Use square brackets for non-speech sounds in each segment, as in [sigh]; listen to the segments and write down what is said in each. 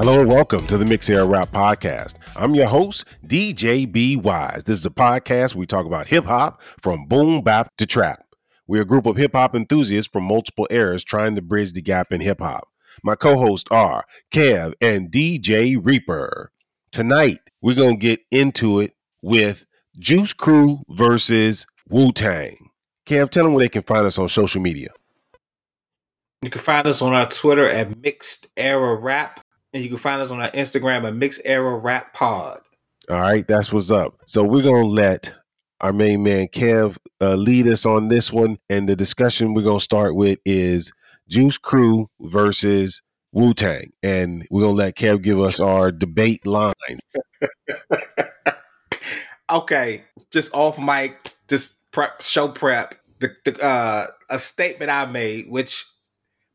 Hello and welcome to the Mix Era Rap Podcast. I'm your host, DJ B Wise. This is a podcast where we talk about hip hop from boom bap to trap. We're a group of hip hop enthusiasts from multiple eras trying to bridge the gap in hip hop. My co hosts are Kev and DJ Reaper. Tonight, we're going to get into it with Juice Crew versus Wu Tang. Kev, tell them where they can find us on social media. You can find us on our Twitter at Mix Era Rap and you can find us on our Instagram at Mix Era Rap Pod. All right, that's what's up. So we're gonna let our main man Kev uh, lead us on this one, and the discussion we're gonna start with is Juice Crew versus Wu Tang, and we're gonna let Kev give us our debate line. [laughs] okay, just off mic, just prep, show prep. The, the uh, a statement I made, which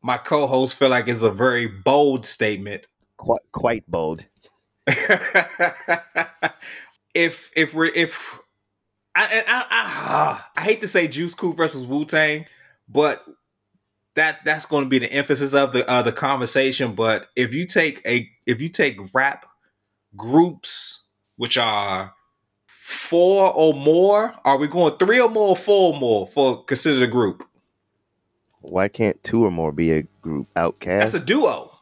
my co-hosts feel like is a very bold statement quite quite bold. [laughs] if if we're if I, I I, I hate to say Juice Crew versus Wu Tang, but that that's going to be the emphasis of the uh, the conversation. But if you take a if you take rap groups, which are four or more, are we going three or more, or four or more for considered a group? Why can't two or more be a group? OutKast. That's a duo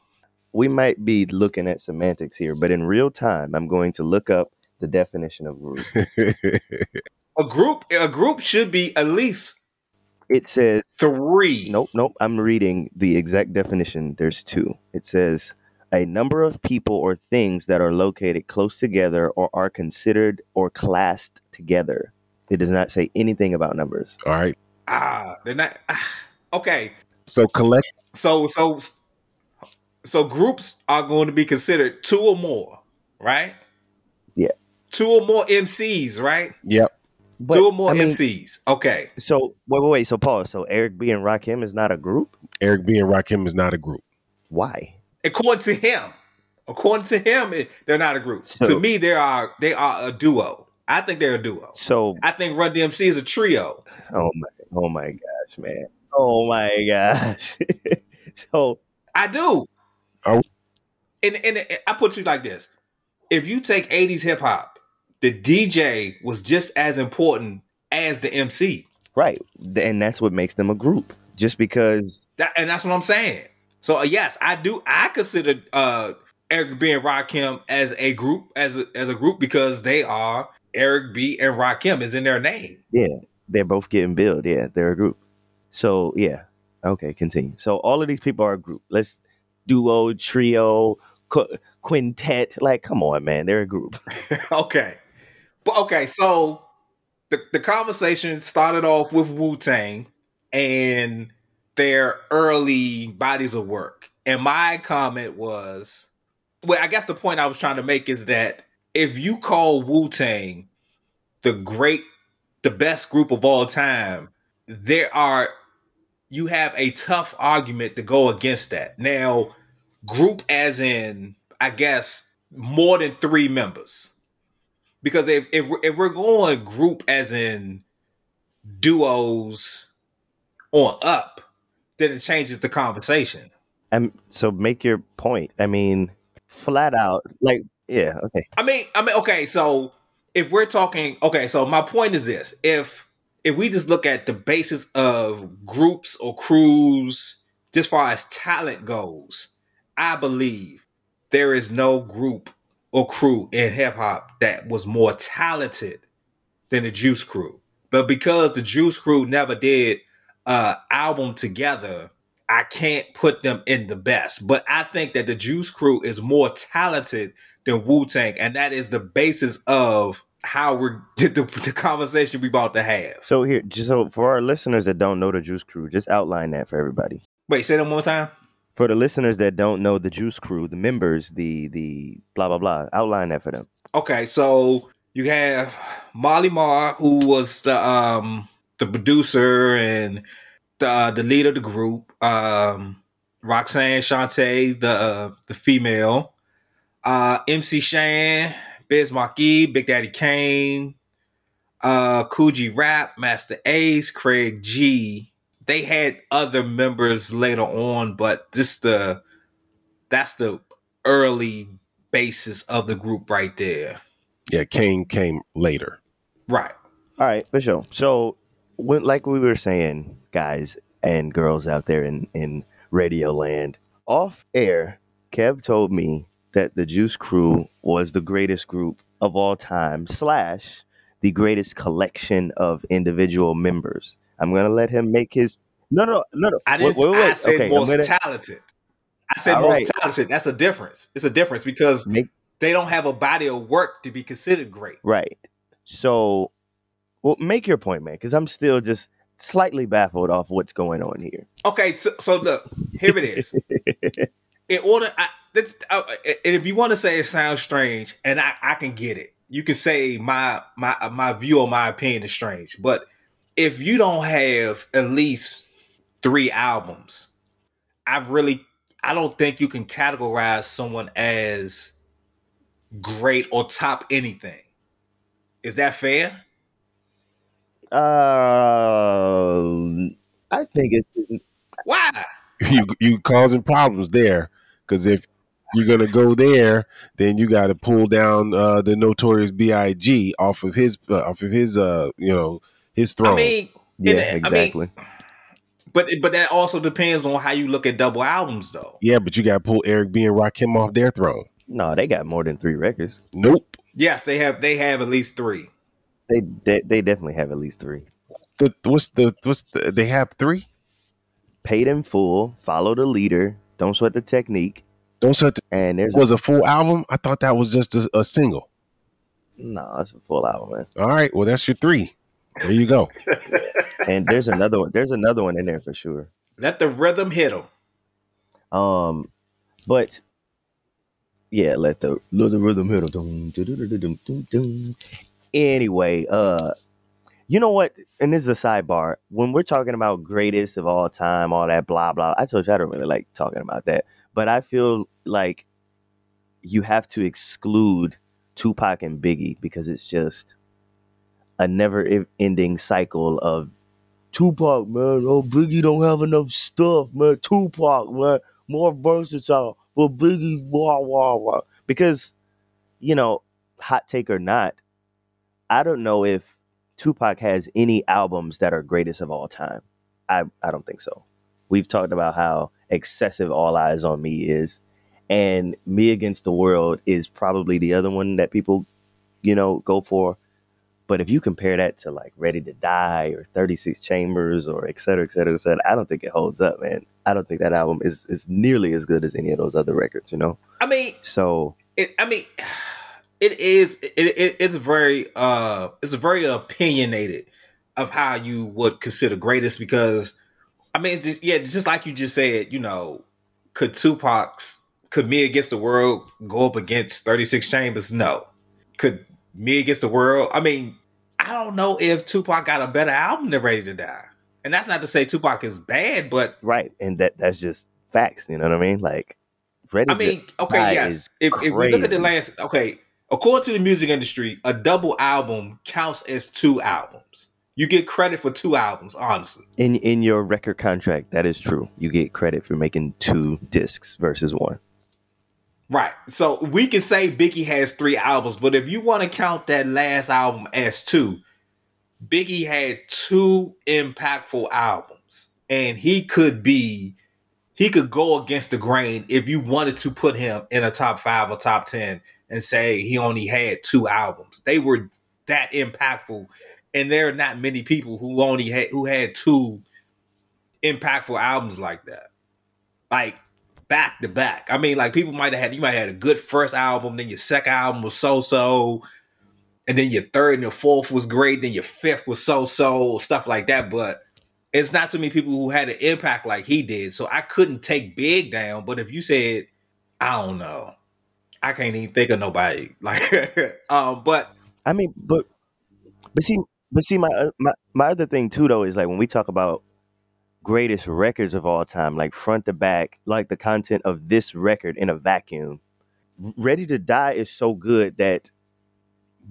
we might be looking at semantics here, but in real time, I'm going to look up the definition of group. [laughs] a group, a group should be at least. It says three. Nope, nope. I'm reading the exact definition. There's two. It says a number of people or things that are located close together or are considered or classed together. It does not say anything about numbers. All right. Ah, they're not. Ah, okay. So collect. So so so groups are going to be considered two or more, right? Yeah. Two or more MCs, right? Yep. But, two or more I mean, MCs. Okay. So wait, wait, wait. So Paul, so Eric B and Rakim is not a group? Eric B and Rakim is not a group. Why? According to him. According to him, they're not a group. So, to me, they are they are a duo. I think they're a duo. So I think Run DMC is a trio. Oh my oh my gosh, man. Oh my gosh. [laughs] so I do. Oh. And, and I put you like this: if you take '80s hip hop, the DJ was just as important as the MC. Right, and that's what makes them a group. Just because, that, and that's what I'm saying. So uh, yes, I do. I consider uh, Eric B and Rakim as a group, as a, as a group because they are Eric B and Rakim is in their name. Yeah, they're both getting billed. Yeah, they're a group. So yeah, okay, continue. So all of these people are a group. Let's duo, trio, qu- quintet. Like, come on, man, they're a group. [laughs] okay, but okay, so the the conversation started off with Wu Tang and their early bodies of work, and my comment was, well, I guess the point I was trying to make is that if you call Wu Tang the great, the best group of all time, there are you have a tough argument to go against that. Now, group as in, I guess, more than three members. Because if, if, we're, if we're going group as in duos on up, then it changes the conversation. And so make your point. I mean, flat out, like, yeah, okay. I mean, I mean, okay, so if we're talking, okay, so my point is this: if if we just look at the basis of groups or crews, just far as talent goes, I believe there is no group or crew in hip hop that was more talented than the Juice Crew. But because the Juice Crew never did uh album together, I can't put them in the best. But I think that the Juice Crew is more talented than Wu Tang, and that is the basis of how we're [laughs] the, the, conversation we about to have. So here, just so for our listeners that don't know the Juice Crew, just outline that for everybody. Wait, say that one more time. For the listeners that don't know the Juice Crew, the members, the the blah blah blah, outline that for them. Okay, so you have Marley Marl, who was the um the producer and the uh, the leader of the group. Um, Roxanne Shante, the uh, the female. Uh, MC Shan, Biz Markie, Big Daddy Kane, uh, Kool G Rap, Masta Ace, Craig G. They had other members later on, but just the that's the early basis of the group right there. Yeah, Kane came later. Right. All right, for sure. So, when, like we were saying, guys and girls out there in in Radio Land, off air, Kev told me that the Juice Crew was the greatest group of all time slash the greatest collection of individual members. I'm gonna let him make his. No, no, no, no. I didn't. wait, wait. I said Okay, most gonna talented. I said All most right. talented. That's a difference. It's a difference because make they don't have a body of work to be considered great. right. So, well, make your point, man, because I'm still just slightly baffled off what's going on here. Okay, so, so look, here it is. [laughs] In order, I, that's, uh, and if you want to say it sounds strange, and I, I can get it, you can say my my my view or my opinion is strange. But if you don't have at least three albums, I've really I don't think you can categorize someone as great or top anything. Is that fair? Uh, I think it's Why? You you causing problems there because if you're gonna go there, then you got to pull down uh, the notorious B.I.G. off of his uh, off of his uh you know his throne. I mean, yeah, and, I mean, exactly. but but that also depends on how you look at double albums, though. yeah, but you got to pull Eric B and Rakim off their throne. no, they got more than three records. Nope. Yes, they have they have at least three. They they, they definitely have at least three. The, what's the what's the, they have three? Paid in full. Follow the leader. Don't sweat the technique. Don't set And there's was a full album. I thought that was just a, a single. no, it's a full album, man. All right, well that's your three. There you go. [laughs] And there's another one. There's another one in there for sure. Let the rhythm hit them. Um, but yeah, let the let the rhythm hit dum. Anyway, uh, you know what? And this is a sidebar. When we're talking about greatest of all time, all that blah blah, I told you I don't really like talking about that. But I feel like you have to exclude Tupac and Biggie because it's just a never-ending cycle of Tupac, man. Oh, Biggie don't have enough stuff, man. Tupac, man, more versatile. But Biggie, wah wah wah. Because, you know, hot take or not, I don't know if Tupac has any albums that are greatest of all time. I I don't think so. We've talked about how excessive All Eyez on Me is, and Me Against the World is probably the other one that people, you know, go for. But if you compare that to like Ready to Die or 36 Chambers or et cetera, et cetera, et cetera, I don't think it holds up, man. I don't think that album is, is nearly as good as any of those other records, you know? I mean, So, it, I mean, it is it, it it's very uh it's very opinionated of how you would consider greatest because I mean, it's just, yeah, it's just like you just said, you know, could Tupac's could Me Against the World go up against 36 Chambers? No. Could Me Against the World? I mean, I don't know if Tupac got a better album than Ready to Die. And that's not to say Tupac is bad, but right. And that that's just facts, you know what I mean? Like, Ready to die. I mean, okay, yes. If, if we look at the last, okay, according to the music industry, a double album counts as two albums. You get credit for two albums, honestly. In, in your record contract, that is true. You get credit for making two discs versus one. Right. So we can say Biggie has three albums, but if you want to count that last album as two, Biggie had two impactful albums. And he could be he could go against the grain if you wanted to put him in a top five or top ten and say he only had two albums. They were that impactful. And there are not many people who only had who had two impactful albums like that. Like back to back. I mean, like people might have had you might have had a good first album, then your second album was so so, and then your third and your fourth was great, then your fifth was so so, stuff like that. But it's not too many people who had an impact like he did. So I couldn't take Big down. But if you said, I don't know, I can't even think of nobody [laughs] like. um, but I mean, but but see, but see, my uh, my my other thing too though is like when we talk about greatest records of all time, like front to back, like the content of this record in a vacuum. Ready to Die is so good that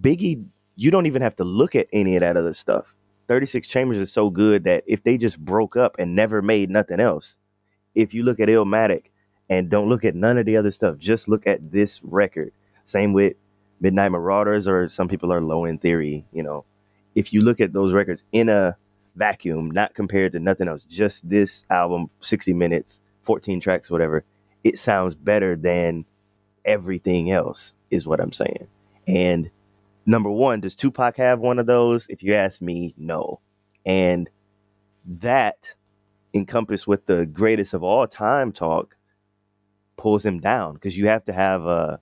Biggie, you don't even have to look at any of that other stuff. 36 Chambers is so good that if they just broke up and never made nothing else, if you look at Illmatic and don't look at none of the other stuff. Just look at this record. Same with Midnight Marauders, or some people are Low End Theory. You know, if you look at those records in a vacuum, not compared to nothing else, just this album, 60 minutes, 14 tracks, whatever, it sounds better than everything else, is what I'm saying. And number one, does Tupac have one of those? If you ask me, no. And that encompassed with the greatest of all time talk pulls him down because you have to have a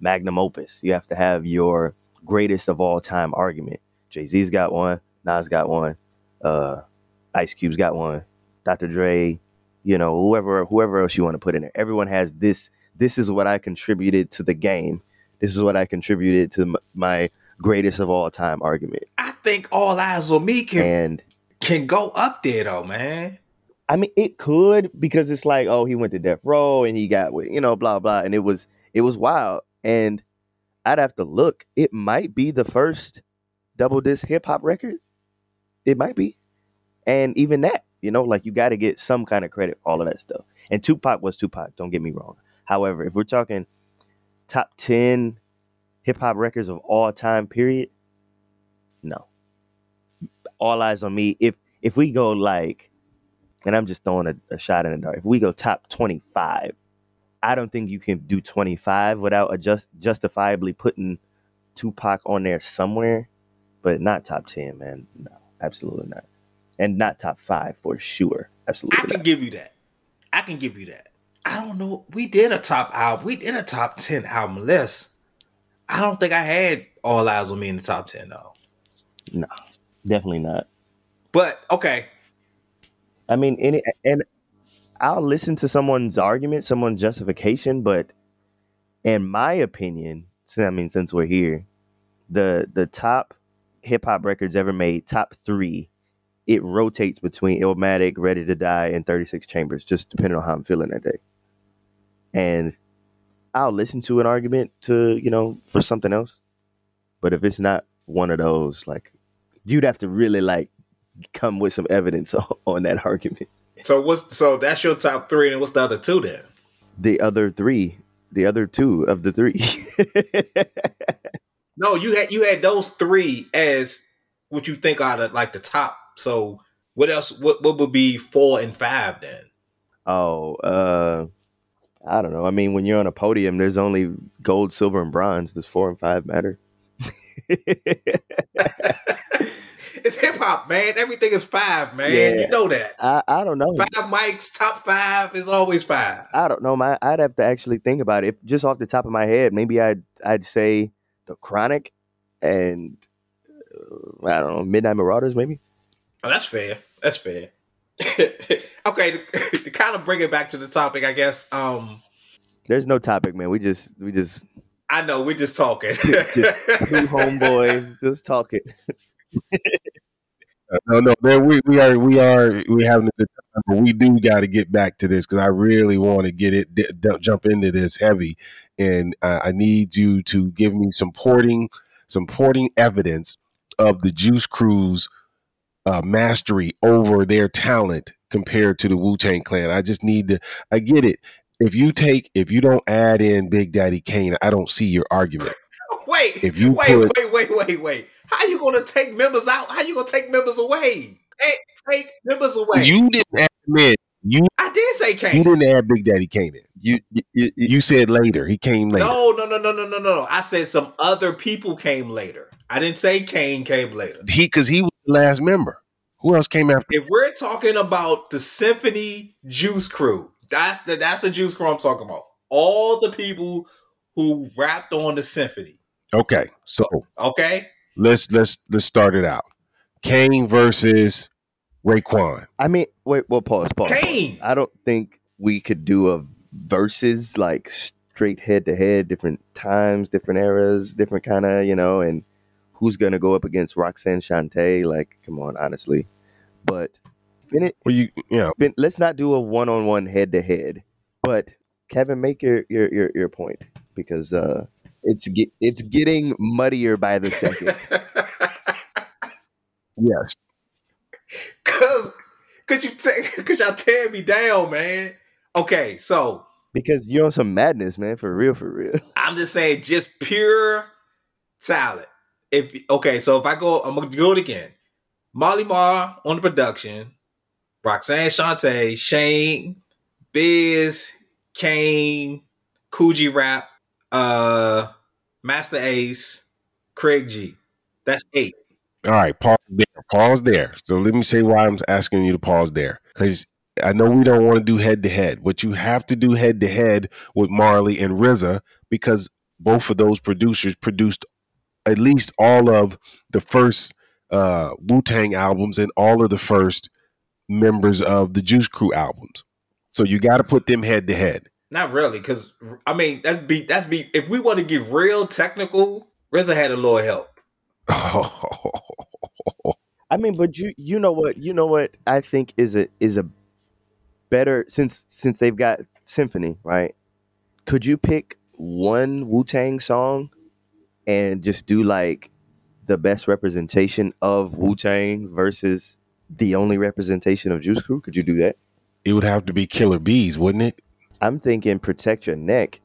magnum opus. You have to have your greatest of all time argument. Jay Z's got one, Nas got one, uh, Ice Cube's got one, Dr. Dre, you know, whoever whoever else you want to put in there. Everyone has this. This is what I contributed to the game. This is what I contributed to m- my greatest of all time argument. I think All Eyez on Me can And can go up there though, man. I mean, it could because it's like, oh, he went to death row and he got, you know, blah blah, and it was it was wild. And I'd have to look. It might be the first double disc hip hop record. It might be, and even that, you know, like you got to get some kind of credit all of that stuff. And Tupac was Tupac. Don't get me wrong. However, if we're talking top ten hip hop records of all time, period, no. All Eyez on Me. If if we go like and I'm just throwing a, a shot in the dark. If we go top 25, I don't think you can do 25 without a just justifiably putting Tupac on there somewhere, but not top 10, man. No, absolutely not. And not top five for sure. Absolutely. I can not. give you that. I can give you that. I don't know. We did a top album. We did a top ten album list. I don't think I had All Eyez on Me in the top ten though. No, definitely not. But okay, I mean, any and I'll listen to someone's argument, someone's justification, but in my opinion, so I mean, since we're here, the the top hip hop records ever made, top three, it rotates between Illmatic, Ready to Die, and Thirty Six Chambers, just depending on how I'm feeling that day. And I'll listen to an argument to you know for something else, but if it's not one of those, like you'd have to really like come with some evidence [laughs] on, that argument. so what's so that's your top three, and what's the other two then? The other three, the other two of the three. [laughs] No, you had you had those three as what you think are the, like the top. So what else? What what would be four and five then? oh, uh, I don't know. I mean, when you're on a podium, there's only gold, silver, and bronze. Does four and five matter? [laughs] It's hip hop, man. Everything is five, man. Yeah. You know that. I, I don't know. Five mics, top five is always five. I don't know. My, I'd have to actually think about it. If just off the top of my head, maybe I'd I'd say the Chronic and uh, I don't know Midnight Marauders, maybe. Oh, that's fair. That's fair. [laughs] okay, to, to kind of bring it back to the topic, I guess. Um, There's no topic, man. We just we just I know we're just talking. Just [laughs] two homeboys just talking. No, no, man, we, we are we are we having a good time, but we do got to get back to this because I really want to get it d- d- jump into this heavy, and uh, I need you to give me some porting some porting evidence of the Juice Crew's uh, mastery over their talent compared to the Wu Tang Clan. I just need to. I get it. If you take if you don't add in Big Daddy Kane, I don't see your argument. [laughs] wait, If you wait, put- wait, wait, wait, wait. How you gonna take members out? How you gonna take members away? Hey, take members away. You didn't add him in. You I did say Kane. you didn't add Big Daddy Kane in. You you, you, You said later. He came later. No, no, no, no, no, no, no. I said some other people came later. I didn't say Kane came later. He because he was the last member. Who else came after? If we're talking about the Symphony Juice Crew, that's the that's the Juice Crew I'm talking about. All the people who rapped on the Symphony. Okay, so Okay, let's let's let's start it out. Kane versus Raekwon. I mean, wait, well, pause, pause. pause. Kane. I don't think we could do a versus like straight head to head, different times, different eras, different kind of, you know, and who's gonna go up against Roxanne Shante? Like, come on, honestly. But fin- Well, you you know fin- let's not do a one on one head to head. But Kevin, make your your your, your point because uh, it's get, it's getting muddier by the second. [laughs] yes. Cause, cause you, ta- [laughs] cause y'all tear me down, man. Okay, so Because you're on some madness, man. For real, for real. [laughs] I'm just saying, just pure talent. If okay, so if I go, I'm gonna do it again. Marley Marl on the production, Roxanne Shante, Shane, Biz, Kane, Kool Rap, uh, Masta Ace, Craig G. That's eight. All right, pause there. Pause there. So let me say why I'm asking you to pause there. Because I know we don't want to do head to head, but you have to do head to head with Marley and RZA because both of those producers produced at least all of the first uh, Wu Tang albums and all of the first members of the Juice Crew albums. So you got to put them head to head. Not really, because I mean that's be that's be if we want to get real technical, RZA had a little help. [laughs] I mean, but you you know what you know what I think is a is a better since since they've got symphony right. Could you pick one Wu Tang song and just do like the best representation of Wu Tang versus the only representation of Juice Crew? Could you do that? It would have to be Killer Bees, wouldn't it? I'm thinking protect your neck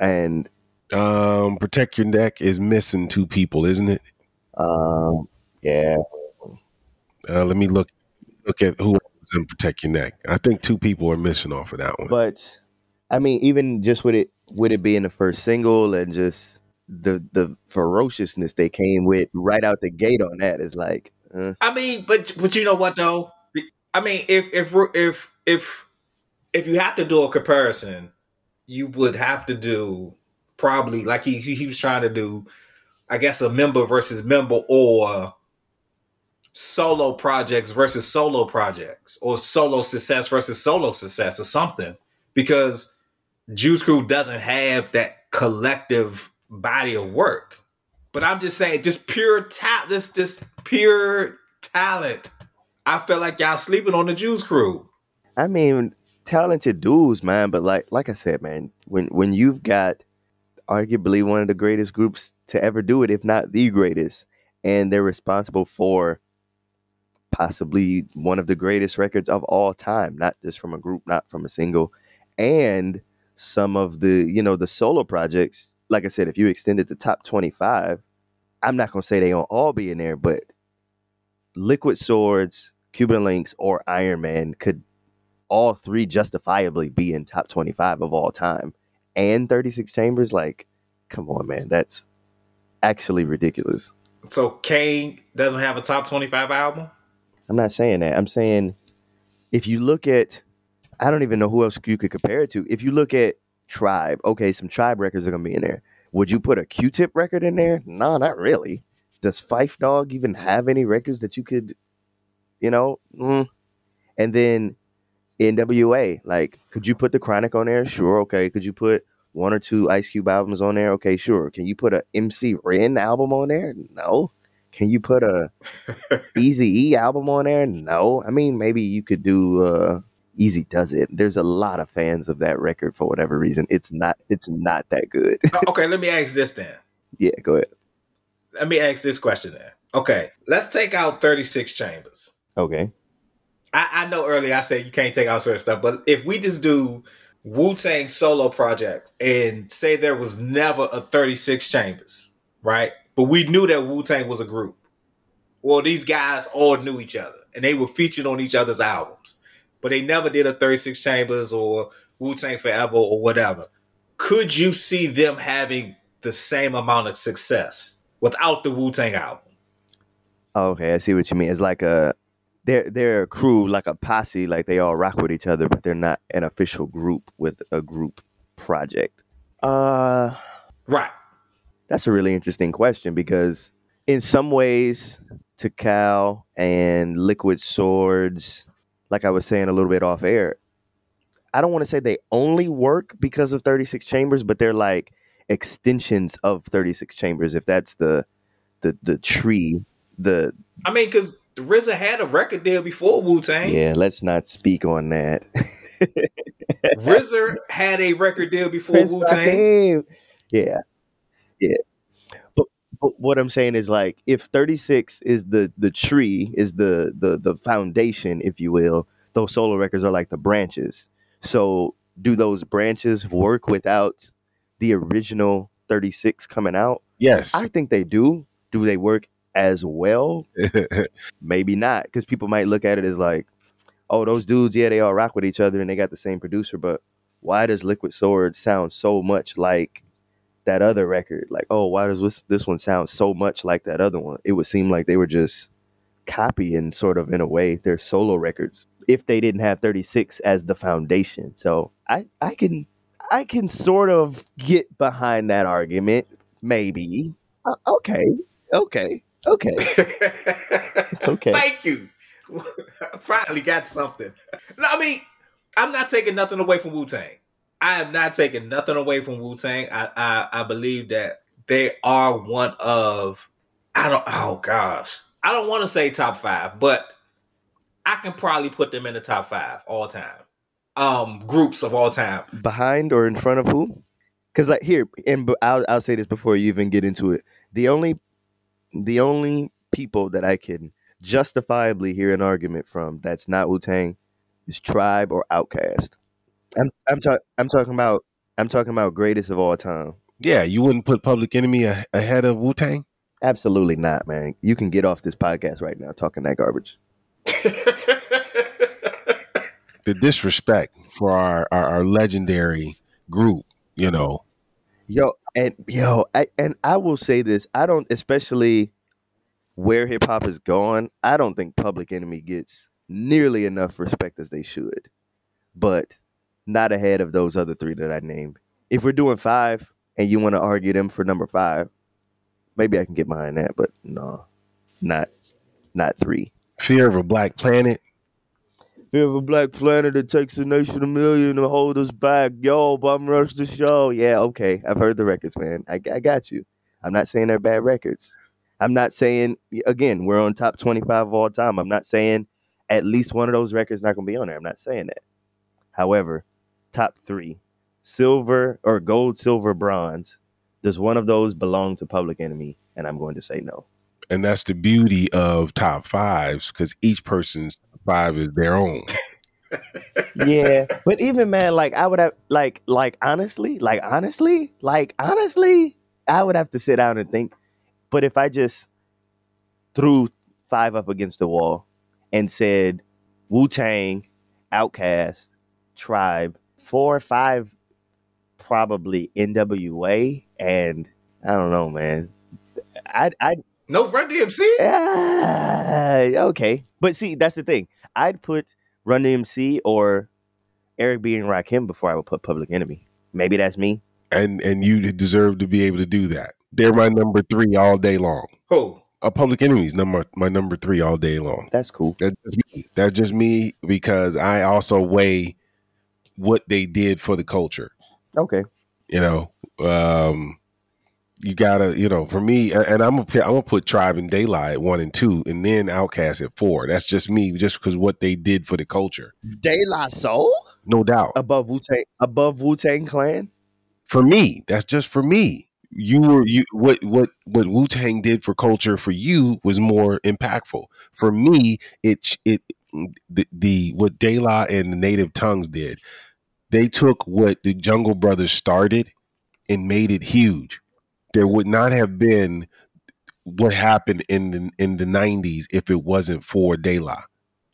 and um protect your neck is missing two people, isn't it? Um yeah. Uh, let me look look at who was in protect your neck. I think two people are missing off of that one. But I mean, even just with it with it being the first single and just the the ferociousness they came with right out the gate on that is like. Uh. I mean, but but you know what though? I mean, if if if if if you have to do a comparison, you would have to do probably like he he was trying to do, I guess a member versus member or solo projects versus solo projects or solo success versus solo success or something because Juice Crew doesn't have that collective body of work. But I'm just saying, just pure talent, this just pure talent. I feel like y'all sleeping on the Juice Crew. I mean, talented dudes, man. But like like I said, man, when when you've got arguably one of the greatest groups to ever do it, if not the greatest, and they're responsible for possibly one of the greatest records of all time, not just from a group, not from a single, and some of the you know the solo projects. Like I said, if you extended the top twenty five, I'm not gonna say they don't all be in there, but Liquid Swords, Cuban Linx, or Iron Man could all three justifiably be in top 25 of all time and 36 chambers like come on man that's actually ridiculous. So kane doesn't have a top 25 album? I'm not saying that. I'm saying if you look at i don't even know who else you could compare it to. If you look at tribe okay some tribe records are going to be in there. Would you put a q-tip record in there? No not really. Does Phife Dawg even have any records that you could you know mm. and then NWA. Like, could you put the Chronic on there? Sure, okay. Could you put one or two Ice Cube albums on there? Okay, sure. Can you put a MC Ren album on there? No. Can you put a [laughs] Easy E album on there? No. I mean, maybe you could do uh Eazy-Duz-It. There's a lot of fans of that record for whatever reason. It's not. It's not that good. okay, let me ask this then. Yeah, go ahead. Let me ask this question then. Okay, let's take out 36 chambers. Okay. I, I know earlier I said you can't take out certain stuff, but if we just do Wu Tang solo project and say there was never a 36 chambers, right? But we knew that Wu Tang was a group. Well, these guys all knew each other and they were featured on each other's albums, but they never did a 36 chambers or Wu Tang Forever or whatever. Could you see them having the same amount of success without the Wu Tang album? Okay, I see what you mean. It's like a they're they're a crew like a posse, like they all rock with each other, but they're not an official group with a group project. Uh, right. That's a really interesting question because in some ways, Tical and Liquid Swords, like I was saying a little bit off air, I don't want to say they only work because of 36 chambers, but they're like extensions of 36 chambers. If that's the the the tree, the I mean, because RZA had a record deal before Wu Tang. Yeah, let's not speak on that. [laughs] RZA had a record deal before Wu Tang. Yeah, yeah. But but what I'm saying is like if 36 is the the tree is the the the foundation, if you will, those solo records are like the branches. So do those branches work without the original 36 coming out? Yes. I think they do. Do they work as well? [laughs] Maybe not, because people might look at it as like, oh, those dudes, yeah, they all rock with each other and they got the same producer, but why does Liquid Sword sound so much like that other record? Like, oh, why does this, this one sound so much like that other one? It would seem like they were just copying, sort of in a way, their solo records if they didn't have 36 as the foundation. So I, I can I can sort of get behind that argument, maybe. Uh, okay, okay, okay, [laughs] okay. Thank you. [laughs] Finally got something. No, I mean, I'm not taking nothing away from Wu Tang. I am not taking nothing away from Wu Tang. I, I I believe that they are one of I don't oh gosh. I don't want to say top five, but I can probably put them in the top five all time. Um, groups of all time. Behind or in front of who? Because like here, and I'll I'll say this before you even get into it. The only the only people that I can justifiably hear an argument from that's not Wu Tang is Tribe or OutKast. I'm I'm talking I'm talking about I'm talking about greatest of all time. Yeah, you wouldn't put Public Enemy a- ahead of Wu Tang. Absolutely not, man. You can get off this podcast right now talking that garbage. [laughs] the disrespect for our, our, our legendary group, you know. Yo, and yo, I, and I will say this: I don't, especially where hip hop is going. I don't think Public Enemy gets nearly enough respect as they should, but not ahead of those other three that I named. If we're doing five, and you want to argue them for number five, maybe I can get behind that, but no, not not three. Fear of a Black Planet. Fear of a Black Planet that takes a nation a million to hold us back. Yo, bum rush the show. Yeah, okay. I've heard the records, man. I, I got you. I'm not saying they're bad records. I'm not saying again we're on top 25 of all time. I'm not saying at least one of those records not gonna be on there. I'm not saying that. However, top three, silver or gold, silver, bronze. Does one of those belong to Public Enemy? And I'm going to say no. And that's the beauty of top fives because each person's five is their own. yeah, but even man, like I would have, like, like honestly, like honestly, like honestly, I would have to sit down and think. But if I just threw five up against the wall and said Wu Tang, OutKast, Tribe, four or five, probably NWA, and I don't know, man. I I no Run DMC. Uh, okay, but see, that's the thing. I'd put Run DMC or Eric B and Rakim before I would put Public Enemy. Maybe that's me. And and you deserve to be able to do that. They're my number three all day long. Who? A Public Enemy's number my number three all day long. That's cool. That's just me. That's just me because I also weigh what they did for the culture. Okay. You know, um, you gotta, you know, for me, and I'm gonna I'm gonna put Tribe and De La one and two, and then OutKast at four. That's just me, just because what they did for the culture. De La Soul, no doubt, above Wu Tang, above Wu Tang Clan. For me, that's just for me. You were you what what what Wu Tang did for culture for you was more impactful. For me, it it the, the what De La and the Native Tongues did. They took what the Jungle Brothers started and made it huge there would not have been what happened in the in the 90s if it wasn't for De La.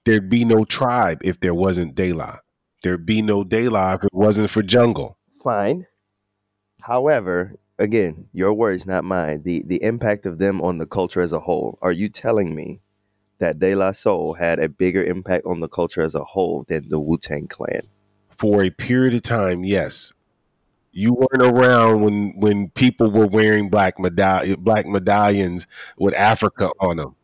There'd be no tribe if there wasn't De La. There'd be no De La if it wasn't for Jungle. Fine. However, again, your words, not mine. The the impact of them on the culture as a whole. Are you telling me that De La Soul had a bigger impact on the culture as a whole than the Wu Tang Clan? For a period of time, yes you weren't around when when people were wearing black medall- black medallions with Africa on them.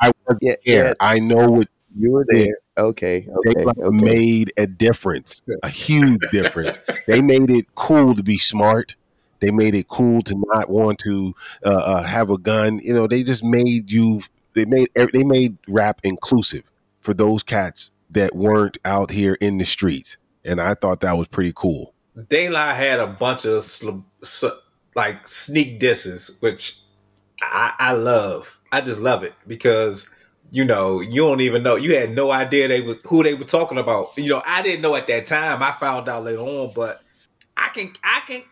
I was yeah, there. Yeah. I know what you were there. Okay, okay, they okay. made a difference, a huge difference. they made it cool to be smart. They made it cool to not want to uh, uh, have a gun. You know, they just made you. They made they made rap inclusive for those cats that weren't out here in the streets, and I thought that was pretty cool. La had a bunch of sl- like sneak disses, which I, I love. I just love it because you know, you don't even know. You had no idea they was who they were talking about. You know, I didn't know at that time. I found out later on, but I can I can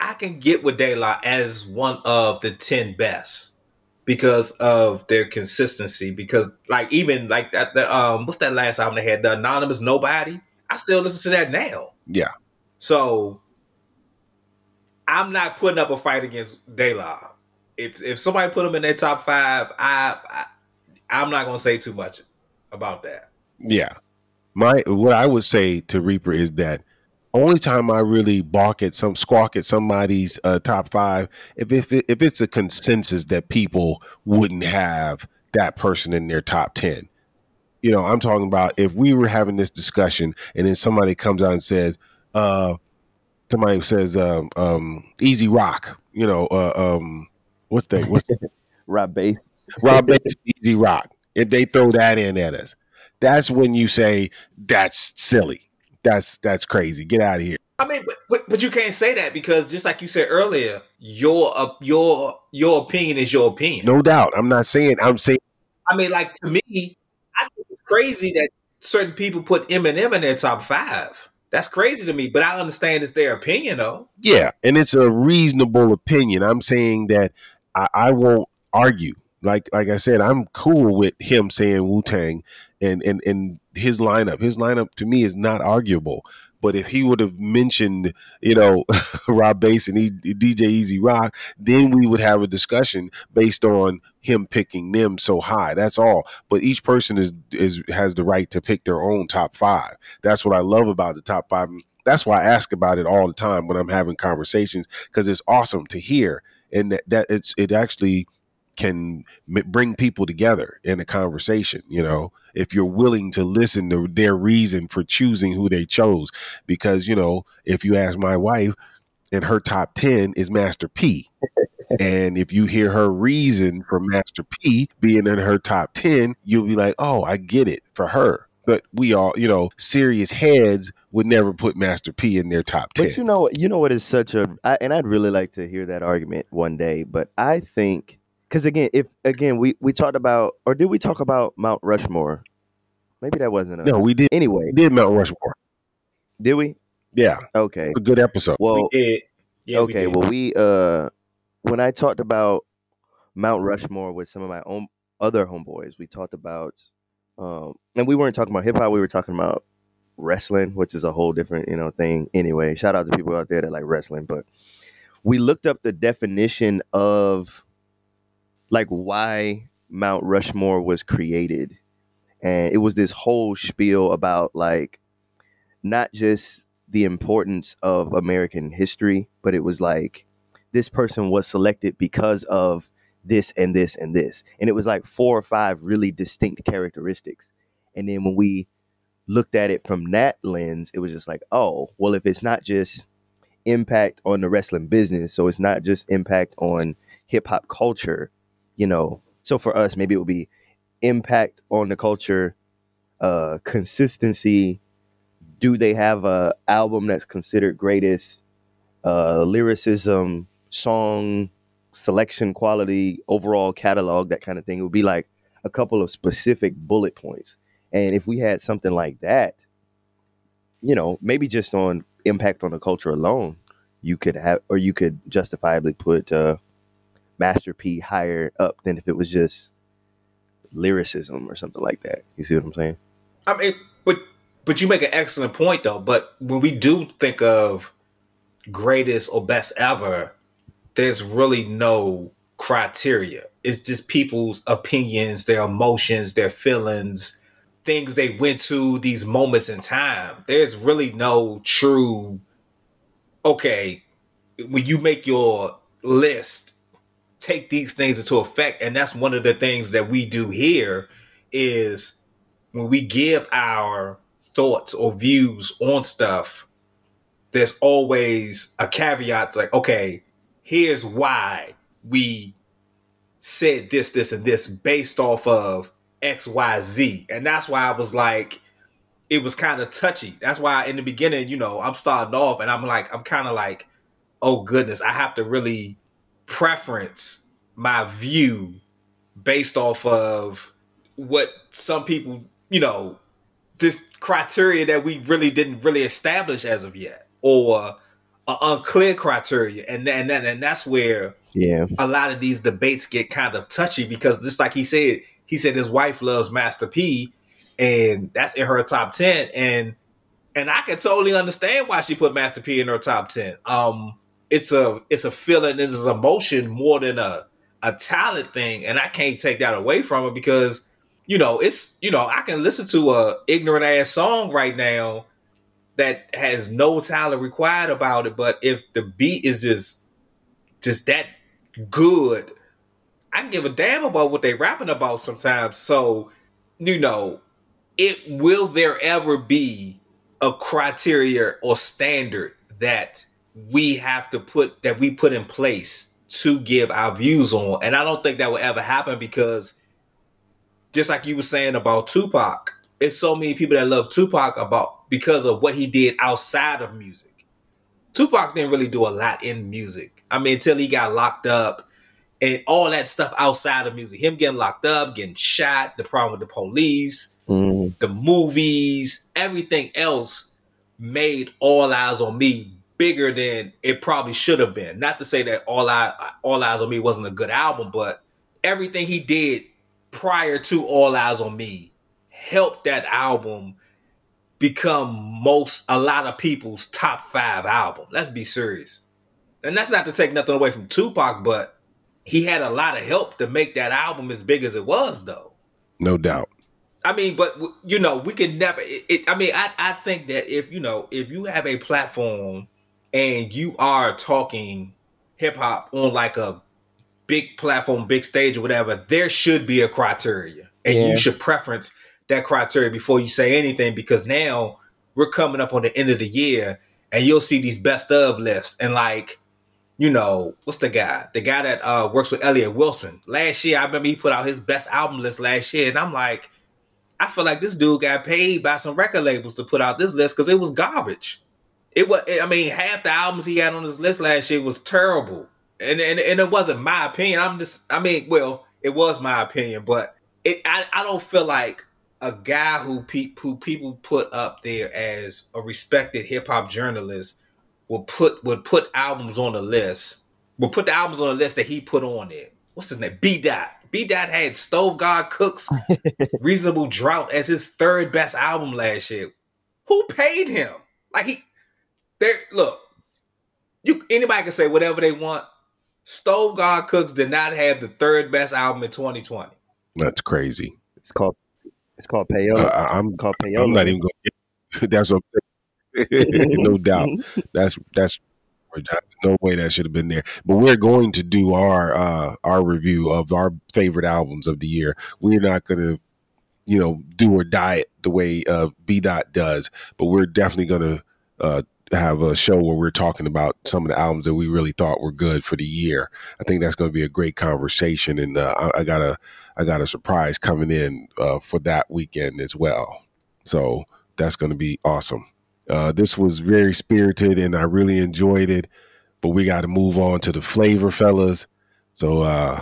I can get with La as one of the ten best because of their consistency. Because like even like that, the, um, what's that last album they had? The Anonymous Nobody. I still listen to that now. Yeah. So I'm not putting up a fight against De La. If if somebody put them in their top five, I, I I'm not gonna say too much about that. Yeah. My what I would say to Reaper is that only time I really bark at some squawk at somebody's uh, top five if if if it's a consensus that people wouldn't have that person in their top ten. You know, I'm talking about if we were having this discussion and then somebody comes out and says, uh, somebody says, um, um, "E-Z Rock," you know, uh, um, what's that? What's that? [laughs] Rob Base. Rob Base, E-Z Rock. If they throw that in at us, that's when you say that's silly. That's that's crazy. Get out of here. I mean, but, but, but you can't say that because just like you said earlier, your uh, your your opinion is your opinion. No doubt. I'm not saying. I'm saying. I mean, like to me, I think it's crazy that certain people put Eminem in their top five. That's crazy to me, but I understand it's their opinion, though. Yeah, and it's a reasonable opinion. I'm saying that I, I won't argue. Like like I said, I'm cool with him saying Wu Tang and and and his lineup. His lineup to me is not arguable. But if he would have mentioned, you know, [laughs] Rob Base and DJ E-Z Rock, then we would have a discussion based on him picking them so high. That's all. But each person is is has the right to pick their own top five. That's what I love about the top five. That's why I ask about it all the time when I'm having conversations because it's awesome to hear and that, that it's it actually can bring people together in a conversation you know if you're willing to listen to their reason for choosing who they chose. Because you know if you ask my wife and her top 10 is master p. [laughs] And if you hear her reason for master p being in her top 10 you'll be like oh i get it for her. But we all you know serious heads would never put master p in their top 10 But you know, you know what is such a, I, and I'd really like to hear that argument one day. But I think because again, if again we we talked about, or did we talk about Mount Rushmore? Maybe that wasn't a. no we did Anyway, we did mount rushmore did we? yeah Okay. it's a good episode Well, we did. Yeah, we okay. did. Well, we uh, when I talked about Mount Rushmore with some of my own other homeboys, we talked about, um, and we weren't talking about hip hop. We were talking about wrestling, which is a whole different you know thing. Anyway, shout out to people out there that like wrestling, but we looked up the definition of like why Mount Rushmore was created, and it was this whole spiel about like not just the importance of American history, but it was like this person was selected because of this and this and this. And it was like four or five really distinct characteristics. And then when we looked at it from that lens, it was just like, oh, well, if it's not just impact on the wrestling business, so it's not just impact on hip hop culture, you know. So for us, maybe it would be impact on the culture, uh, consistency, do they have a album that's considered greatest? Uh lyricism song selection quality overall catalog that kind of thing. It would be like a couple of specific bullet points. And if we had something like that you know maybe just on impact on the culture alone you could have or you could justifiably put uh master p higher up than if it was just lyricism or something like that you see what i'm saying I mean, but but you make an excellent point though. But when we do think of greatest or best ever, there's really no criteria. It's just people's opinions, their emotions, their feelings, things they went to, these moments in time. There's really no true okay, when you make your list, take these things into effect. And that's one of the things that we do here is when we give our thoughts or views on stuff, there's always a caveat it's like, okay, here's why we said this, this, and this based off of X, Y, Z. And that's why I was like, it was kind of touchy. That's why in the beginning, you know, I'm starting off and I'm like, I'm kind of like, oh goodness, I have to really preference my view based off of what some people, you know, this criteria that we really didn't really establish as of yet, or an unclear criteria, and and and that's where yeah. a lot of these debates get kind of touchy because just like he said, he said his wife loves Master P, and that's in her top ten, and and I can totally understand why she put Master P in her top ten. Um, it's a it's a feeling, it's an emotion more than a a talent thing, and I can't take that away from it because you know it's you know I can listen to a ignorant ass song right now that has no talent required about it, but if the beat is just just that good, I can give a damn about what they rapping about sometimes. So, you know, it will there ever be a criteria or standard that we have to put that we put in place to give our views on. And I don't think that will ever happen because just like you were saying about Tupac, it's so many people that love Tupac about because of what he did outside of music. Tupac didn't really do a lot in music. I mean, until he got locked up and all that stuff outside of music. Him getting locked up, getting shot, the problem with the police, mm. the movies, everything else made All Eyez on Me bigger than it probably should have been. Not to say that All Eye All Eyez on Me wasn't a good album, but everything he did prior to All Eyez on Me helped that album become most a lot of people's top five album. Let's be serious. And that's not to take nothing away from Tupac, but he had a lot of help to make that album as big as it was, though. No doubt. I mean, but you know, we can never. It, it, I mean, I I think that if you know, if you have a platform and you are talking hip hop on like a big platform, big stage, or whatever, there should be a criteria, and Yeah. you should preference that criteria before you say anything because now we're coming up on the end of the year, and you'll see these best of lists, and like you know, what's the guy? The guy that uh, works with Elliott Wilson. Last year, I remember he put out his best album list last year, and I'm like, I feel like this dude got paid by some record labels to put out this list because it was garbage. It was, I mean, half the albums he had on his list last year was terrible, and and, and it wasn't my opinion. I'm just, I mean, well, it was my opinion, but it, I, I don't feel like a guy who pe- who people put up there as a respected hip hop journalist would put would put albums on the list. Would put the albums on the list that he put on it. What's his name? B Dot. B Dot had Stove God Cooks [laughs] Reasonable Drought as his third best album last year. Who paid him? Like he there look, you anybody can say whatever they want. Stove God Cooks did not have the third best album in 2020. That's crazy. It's called it's called Uh, payola. I- I'm It's called payola. I'm not even going. [laughs] That's what. I'm [laughs] no doubt. That's that's. No way that should have been there. But we're going to do our uh our review of our favorite albums of the year. We're not going to, you know, do or die it the way uh B Dot does. But we're definitely going to uh have a show where we're talking about some of the albums that we really thought were good for the year. I think that's going to be a great conversation, and uh, I, I got a I got a surprise coming in uh, for that weekend as well. So that's going to be awesome. Uh, this was very spirited, and I really enjoyed it. But we got to move on to the flavor, fellas. So uh,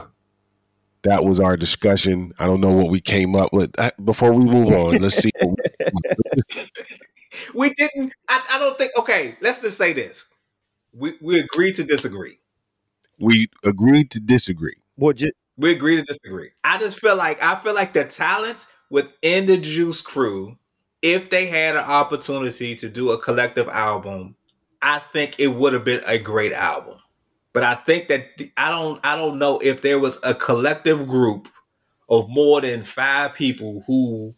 that was our discussion. I don't know what we came up with. Uh, Before we move on, let's see. [laughs] What We didn't I, I don't think okay, let's just say this. We we agreed to disagree. we agreed to disagree. Well, ju- We agree to disagree. I just feel like I feel like the talent within the Juice Crew, if they had an opportunity to do a collective album, I think it would have been a great album. But I think that the- I don't I don't know if there was a collective group of more than five people who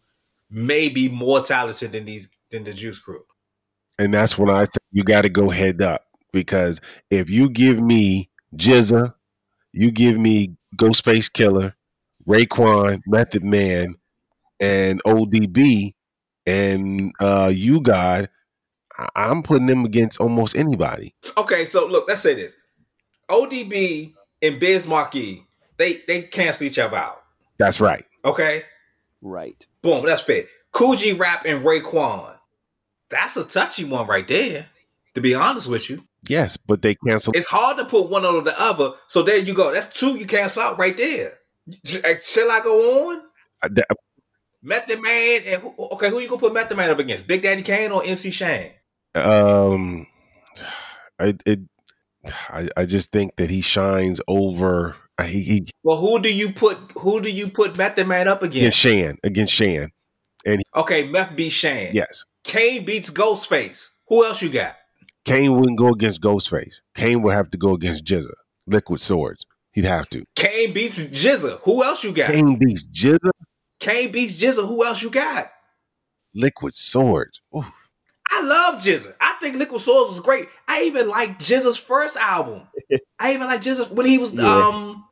may be more talented than these than the Juice Crew. And that's when I said you got to go head up because if you give me GZA, you give me Ghostface Killah, Raekwon, Method Man, and ODB, and uh, U-God, I- I'm putting them against almost anybody. Okay, so look, let's say this. ODB and Biz Markie, they they cancel each other out. That's right. Okay? right. Boom, that's fair. Kool G Rap and Raekwon. That's a touchy one right there. To be honest with you, Yes, but they canceled. it's hard to put one over the other. So there you go. That's two you cancel out right there. Shall I go on? uh, that- Method Man and who, okay, who you gonna put Method Man up against? Big Daddy Kane or MC Shane? Um, I it, I, I just think that he shines over. He, he Well, who do you put? Who do you put Method Man up against against? Shan against Shan. Okay, Meth beats Shane. Yes, Kane beats Ghostface. Who else you got? Kane wouldn't go against Ghostface. Kane would have to go against GZA, Liquid Swords. He'd have to. Kane beats GZA. Who else you got? Kane beats GZA, Kane beats GZA. Who else you got? Liquid Swords. Ooh, I love GZA. I think Liquid Swords was great. I even liked GZA's first album. I even like GZA when he was [laughs] Yeah. um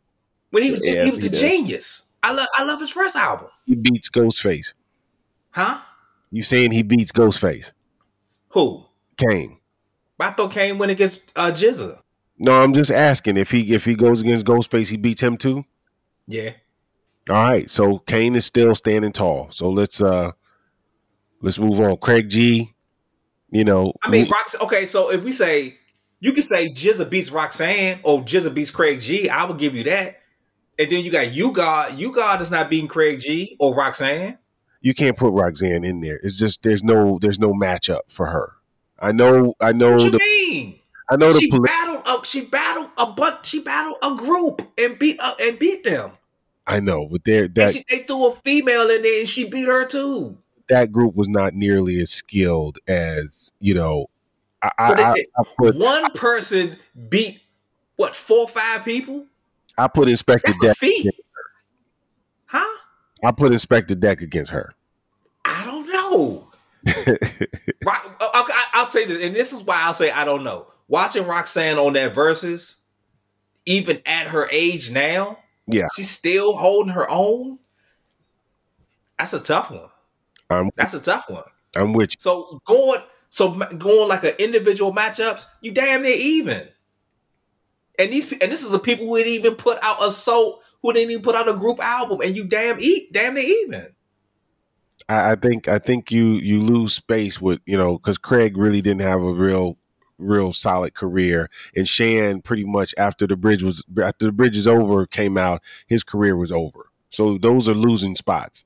when he was Yeah, he was he the does. genius. I love I love his first album. he beats Ghostface. Huh? You saying he beats Ghostface? Who? Kane. I thought Kane went against uh GZA. No, I'm just asking if he if he goes against Ghostface, he beats him too. Yeah. All right, so Kane is still standing tall. So let's uh let's move on. Craig G, you know, I mean, Rox. Okay, so if we say you can say GZA beats Roxanne or GZA beats Craig G, I will give you that. And then you got U-God. You God is not beating Craig G or Roxanne. You can't put Roxanne in there. It's just there's no there's no matchup for her. I know I know What you the mean? I know the She poli- battled. A, she battled a bunch. She battled a group and beat uh, and beat them. I know, but there And that she, they threw a female in there and she beat her too. that group was not nearly as skilled as you know. I I, it- I, I put One person beat what four or five people. I put Inspectah Deck. I put Inspectah Deck against her. I don't know. [laughs] Right, uh, okay, I- I'll tell you this, and this is why I'll say I don't know. Watching Roxanne on that versus, even at her age now, Yeah. she's still holding her own. That's a tough one. I'm That's a tough one. I'm with you. So going, so going like an individual matchups, you damn near even. And these, and this is a people who didn't even put out a soul, who didn't even put out a group album, and you damn eat, damn near even. I, I think I think you you lose space with you know because Craig really didn't have a real real solid career, and Shan pretty much after the bridge was after the bridge is over came out, his career was over. So those are losing spots.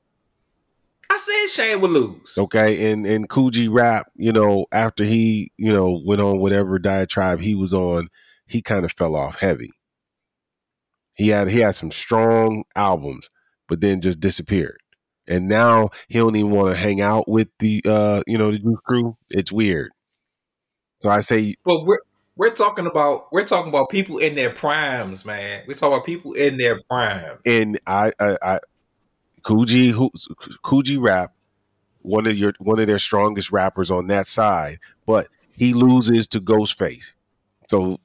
I said Shane would lose. Okay, and and Kool G Rap, you know, after he you know went on whatever diatribe he was on, he kind of fell off heavy. He had he had some strong albums, but then just disappeared. And now he don't even want to hang out with the uh you know the Juice Crew. It's weird. So I say Well we're we're talking about we're talking about people in their primes, man. We're talking about people in their prime. and I I, I Kool G who Kool G Rap one of your one of their strongest rappers on that side, but he loses to Ghostface. So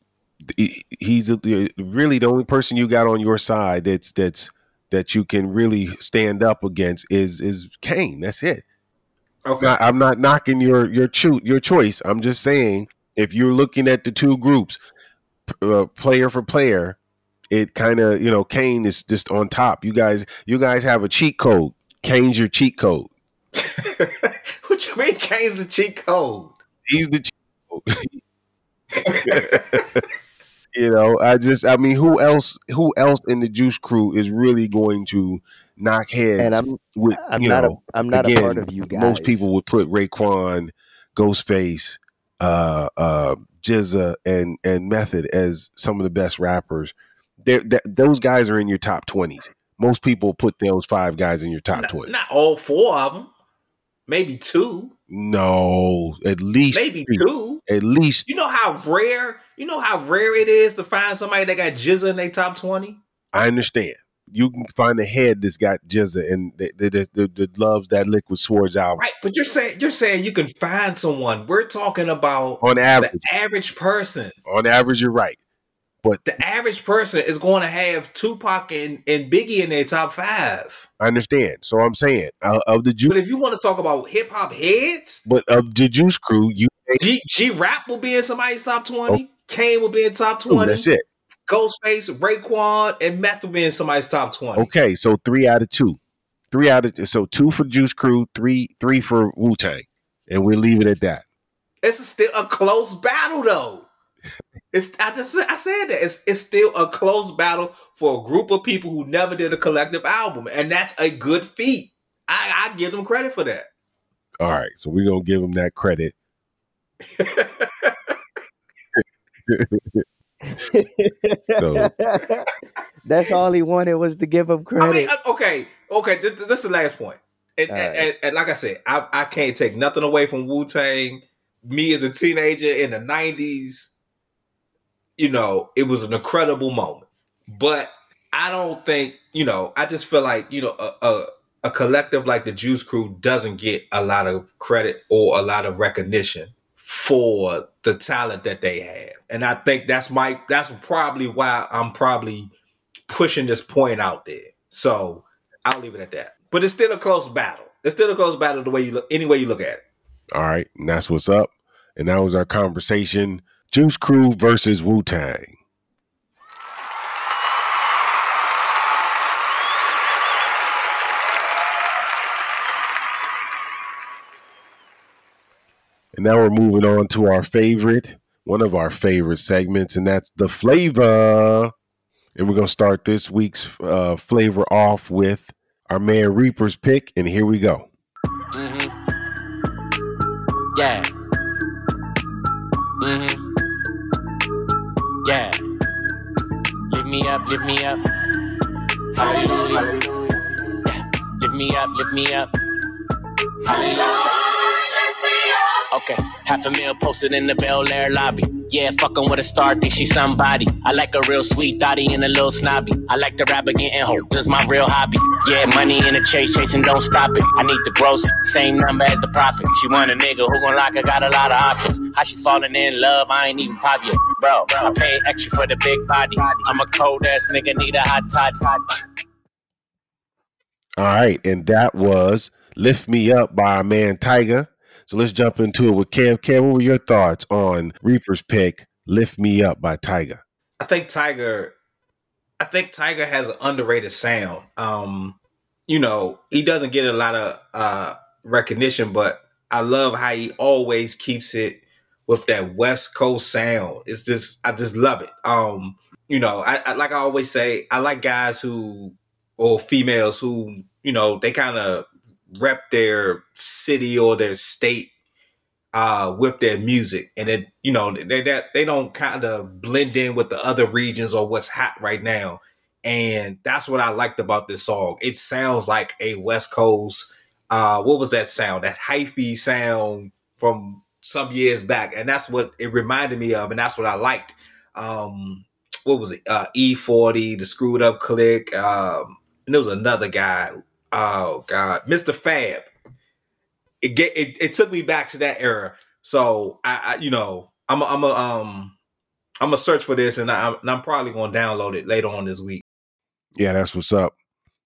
he's a, really the only person you got on your side that's that's that you can really stand up against is is Kane. That's it. Okay. I'm not knocking your your cho- your choice. I'm just saying if you're looking at the two groups, uh, player for player, it kind of you know Kane is just on top. You guys you guys have a cheat code. Kane's your cheat code. [laughs] what you mean Kane's the cheat code? He's the cheat code. [laughs] [laughs] you know, I just I mean, who else who else in the Juice Crew is really going to knock heads And I'm with I'm you not know a I'm not again, a part of you guys. most people would put Raekwon, Ghostface, uh, uh, GZA, and and Method as some of the best rappers. They're, that those guys are in your top twenties. Most people put those five guys in your top Not, twenty. not all four of them. Maybe two. No, at least Maybe three. two. At least You know how rare. You know how rare it is to find somebody that got GZA in their top twenty. I understand. You can find a head that's got GZA and that, that, that, that, loves that Liquid Swords album. Right, but you're saying you're saying you can find someone. We're talking about On average, the average person. on average, you're right. But the average person is going to have Tupac and, and Biggie in their top five. I understand. So I'm saying uh, of the Juice, But if you want to talk about hip hop heads, but of the Juice Crew, you G G Rap will be in somebody's top twenty. Kane will be in top Ooh, twenty. that's it. Ghostface, Raekwon, and Meth will be in somebody's top twenty. Okay, so three out of two, three out of so two for Juice Crew, three three for Wu Tang, and we'll leave it at that. It's still a close battle, though. It's I just I said that it's it's still a close battle for a group of people who never did a collective album, and that's a good feat. I, I give them credit for that. All right, so we're gonna give them that credit. [laughs] So- That's all he wanted was to give him I credit. mean, uh, okay, okay. This, this is the last point. And, and, right. and, and like I said, I, I can't take nothing away from Wu Tang. Me as a teenager in the '90s, you know, it was an incredible moment. But I don't think, you know, I just feel like, you know, a, a, a collective like the Juice Crew doesn't get a lot of credit or a lot of recognition for the talent that they have. And I think that's my that's probably why I'm probably pushing this point out there. So I'll leave it at that. But it's still a close battle. It's still a close battle the way you look any way you look at it. All right, and that's what's up. And that was our conversation: Juice Crew versus Wu Tang. And now we're moving on to our favorite, one of our favorite segments, and that's the flavor. And we're gonna start this week's uh, flavor off with our man Reaper's pick, and here we go. Mm-hmm. Yeah. Mm-hmm. Yeah. Lift me up, lift me up. Hallelujah. Yeah. Lift me up, lift me up. Hallelujah. Okay, half a meal posted in the Bel Air lobby. Yeah, fucking with a star, think she's somebody. I like a real sweet thotty and a little snobby. I like the rap again, hope this my real hobby. Yeah, money in the chase, chasing, don't stop it. I need the gross, same number as the profit. She want a nigga who gon' lock her, got a lot of options. How she falling in love, I ain't even pop yet. Bro, I pay extra for the big body. I'm a cold ass nigga, need a hot toddy. All right, and that was "Lift Me Up" by our man Tyga. So let's jump into it with Kev. Kev, what were your thoughts on Reaper's pick "Lift Me Up" by Tyga? I think Tyga I think Tyga has an underrated sound. Um, you know, he doesn't get a lot of uh recognition, but I love how he always keeps it with that West Coast sound. It's just I just love it. Um, you know, I, I like I always say, I like guys who or females who, you know, they kind of rep their city or their state uh with their music. And it you know they that they don't kind of blend in with the other regions or what's hot right now. And that's what i liked about this song. It sounds like a west coast uh what was that sound? That hyphy sound from some years back. And that's what it reminded me of and that's what i liked. Um what was it? Uh E-40 the screwed up click um and there was another guy oh god Mistah F.A.B. it get it, it took me back to that era. So I, I you know, I'm a, I'm a um I'm gonna search for this and, I, I'm probably gonna download it later on this week. Yeah, that's what's up.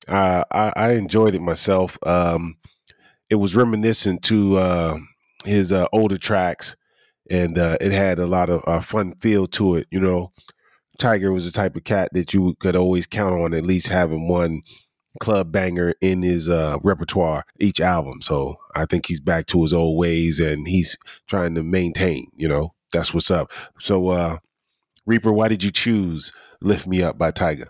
Uh, I, I enjoyed it myself. Um, it was reminiscent to uh, his uh, older tracks, and uh, it had a lot of uh, fun feel to it. You know, Tyga was the type of cat that you could always count on at least having one club banger in his uh, repertoire each album. So I think he's back to his old ways, and he's trying to maintain. You know, that's what's up. So, uh, Reaper, why did you choose "Lift Me Up" by Tyga?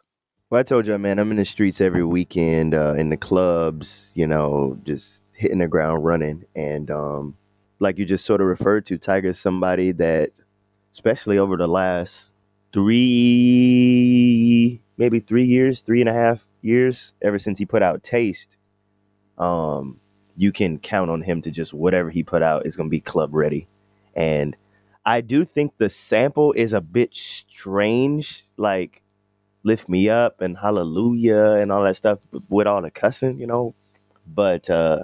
Well, I told you, man, I'm in the streets every weekend, uh, in the clubs, you know, just hitting the ground running. And um, like you just sort of referred to, Tyga's somebody that, especially over the last three, maybe three years, three and a half years, ever since he put out Taste, um, you can count on him to just whatever he put out is going to be club ready. And I do think the sample is a bit strange, like lift me up and hallelujah and all that stuff with all the cussing, you know. But uh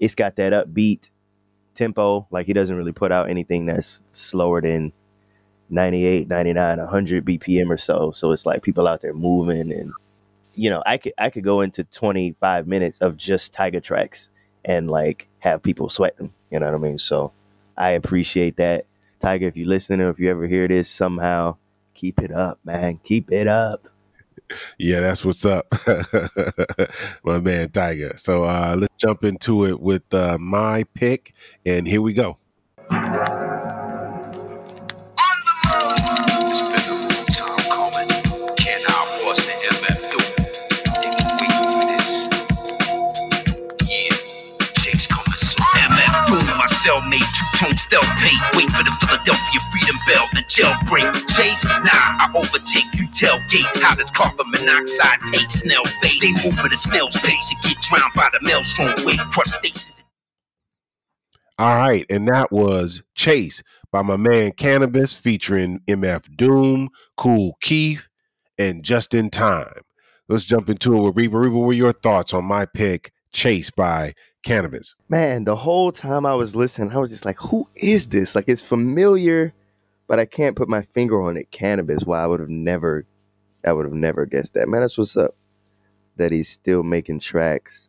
it's got that upbeat tempo. Like he doesn't really put out anything that's slower than 98, 99, 100 BPM or so. So it's like people out there moving and you know, I could I could go into 25 minutes of just Tyga tracks and like have people sweating, you know what I mean? So I appreciate that. Tyga, if you're listening or if you ever hear this somehow, keep it up, man. Keep it up. [laughs] Yeah, that's what's up, [laughs] my man Tyga. So uh, let's jump into it with uh, my pick, and here we go. Philadelphia Freedom Bell, the jailbreak. Chase, nah, I overtake you tailgate. How does carbon monoxide taste? Snail face. They move at a snail's pace and get drowned by the maelstrom weight crustaceans. All right, and that was Chase by my man Canibus featuring MF Doom, Kool Keith, and Just in Time. Let's jump into it with Reaper. Reaper, what were your thoughts on my pick, Chase by Canibus? Man, the whole time I was listening, I was just like, who is this? Like, it's familiar, but I can't put my finger on it. Canibus. Why I would have never, I would have never guessed that. Man, that's what's up. That he's still making tracks.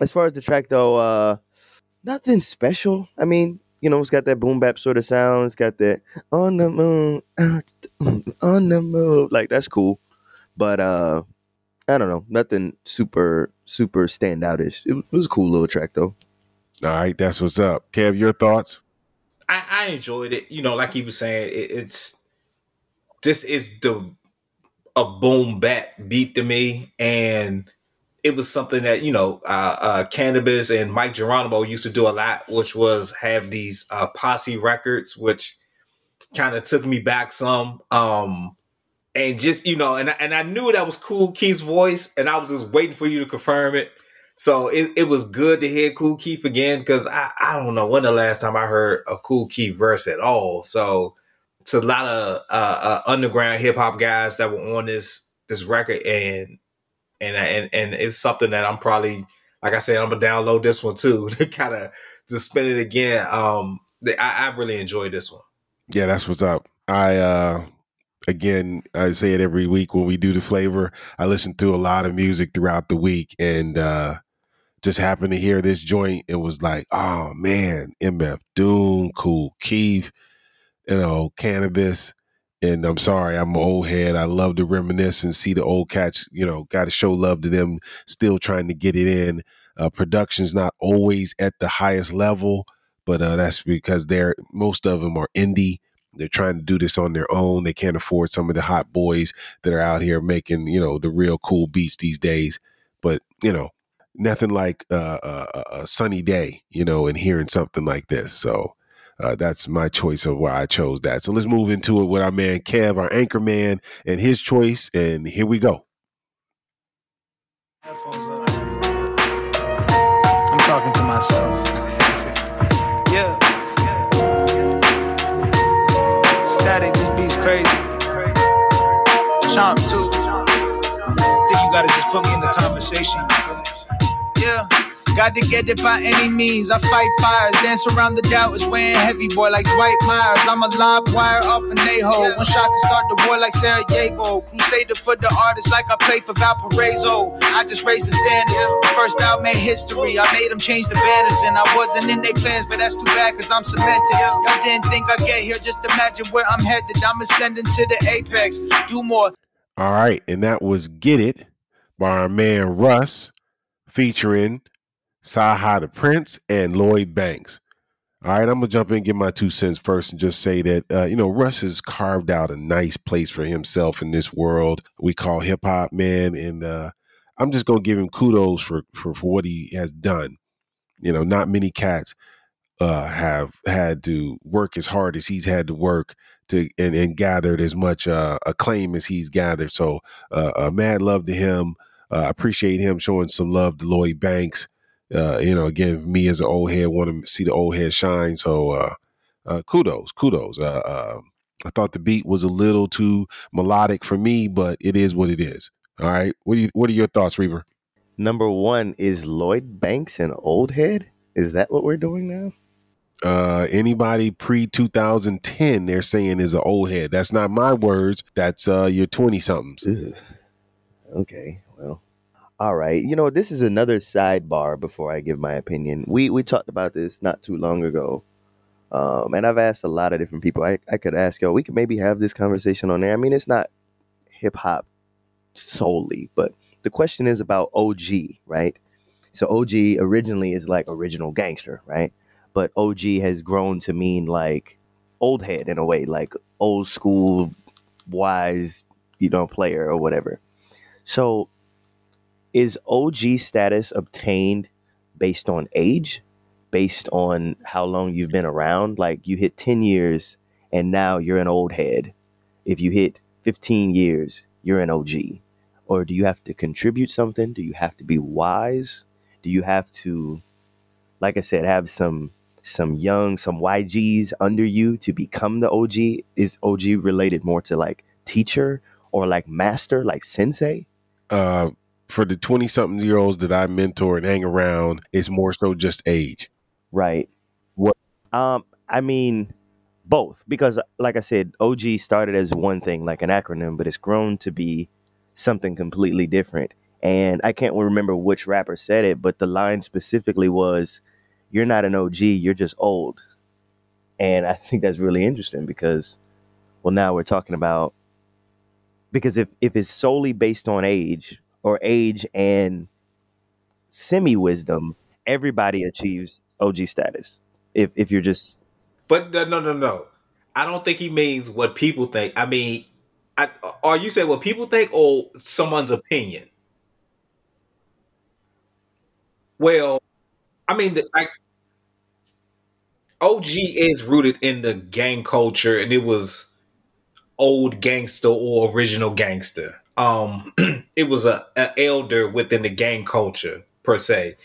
As far as the track though, uh, nothing special. I mean, you know, it's got that boom bap sort of sound. It's got that on the moon, on the move. Like that's cool, but uh, I don't know, nothing super super standoutish. It, it was a cool little track though. All right, that's what's up. Kev, your thoughts? I, I enjoyed it. You know, like he was saying, it, it's this is the a boom bat beat to me, and it was something that you know, uh, uh, Canibus and Mic Geronimo used to do a lot, which was have these uh, posse records, which kind of took me back some. Um, and just you know, and and I knew that was Kool Keith's voice, and I was just waiting for you to confirm it. So it, it was good to hear Kool Keith again because I, I don't know when the last time I heard a Kool Keith verse at all. So it's a lot of uh, uh, underground hip hop guys that were on this this record, and and and and it's something that I'm probably like I said I'm gonna download this one too [laughs] to kind of to spin it again. Um, I, I really enjoyed this one. Yeah, that's what's up. I uh again, I say it every week when we do the flavor. I listen to a lot of music throughout the week and uh just happened to hear this joint and was like, oh man, MF Doom, Kool Keith, you know, Canibus. And I'm sorry, I'm an old head. I love to reminisce and see the old cats, you know, got to show love to them, still trying to get it in. Uh, production's not always at the highest level, but uh, that's because they're most of them are indie. They're trying to do this on their own. They can't afford some of the hot boys that are out here making, you know, the real cool beats these days. But you know, nothing like uh, a, a sunny day, you know, and hearing something like this. So uh, that's my choice of why I chose that. So let's move into it with our man Kev, our anchor man, and his choice. And here we go. I'm talking to myself. Crazy. Chomp too. Think you gotta just put me in the conversation. Got to get it by any means. I fight fires, dance around the doubt is weighing heavy, boy, like Dwight Myers. I'm a live wire off an a-hole. One shot can start the war like Sarajevo. Crusader for the artist, like I play for Valparaiso. I just raised the standards. First out made history. I made them change the banners, and I wasn't in their plans, but that's too bad, cause I'm cemented. Y'all didn't think I'd get here, just imagine where I'm headed. I'm ascending to the apex. Do more. All right, and that was "Get It" by our man Russ, featuring CyHi the Prynce and Lloyd Banks. All right, I'm gonna jump in and give my two cents first and just say that uh, you know Russ has carved out a nice place for himself in this world we call hip hop, man, and uh, I'm just gonna give him kudos for, for for what he has done. You know, not many cats uh, have had to work as hard as he's had to work to and, and gathered as much uh, acclaim as he's gathered. So, uh, uh, mad love to him. Appreciate him showing some love to Lloyd Banks. Uh, you know, again, me as an old head want to see the old head shine. So, uh, uh, kudos, kudos. Uh, uh, I thought the beat was a little too melodic for me, but it is what it is. All right, what do you, what are your thoughts, Reaper? Number one is Lloyd Banks an old head. Is that what we're doing now? uh anybody pre 2010 they're saying is an old head that's not my words that's uh your 20 somethings Okay, well, all right. You know, this is another sidebar before I give my opinion. We we talked about this not too long ago, um, and I've asked a lot of different people. I, I could ask y'all. We could maybe have this conversation on there. I mean, it's not hip hop solely, but the question is about OG, right? So OG originally is like original gangster, right? But OG has grown to mean like old head in a way, like old school, wise, you know, player or whatever. So is OG status obtained based on age, based on how long you've been around? Like you hit 10 years and now you're an old head. If you hit 15 years, you're an OG. Or do you have to contribute something? Do you have to be wise? Do you have to, like I said, have some some young, some YGs under you to become the OG? Is OG related more to like teacher or like master, like sensei? Uh, for the 20 something year olds that I mentor and hang around, it's more so just age. Right. What? Um, I mean, both because, like I said, OG started as one thing, like an acronym, but it's grown to be something completely different. And I can't remember which rapper said it, but the line specifically was, "You're not an OG, you're just old." And I think that's really interesting because, well, now we're talking about because if if it's solely based on age or age and semi wisdom, everybody achieves OG status. If if you're just But no, no, no, no. I don't think he means what people think. I mean, I, are you saying what people think or someone's opinion? Well, I mean, the, OG is rooted in the gang culture, and it was old gangster or original gangster. Um, [clears throat] it was a, a elder within the gang culture per se,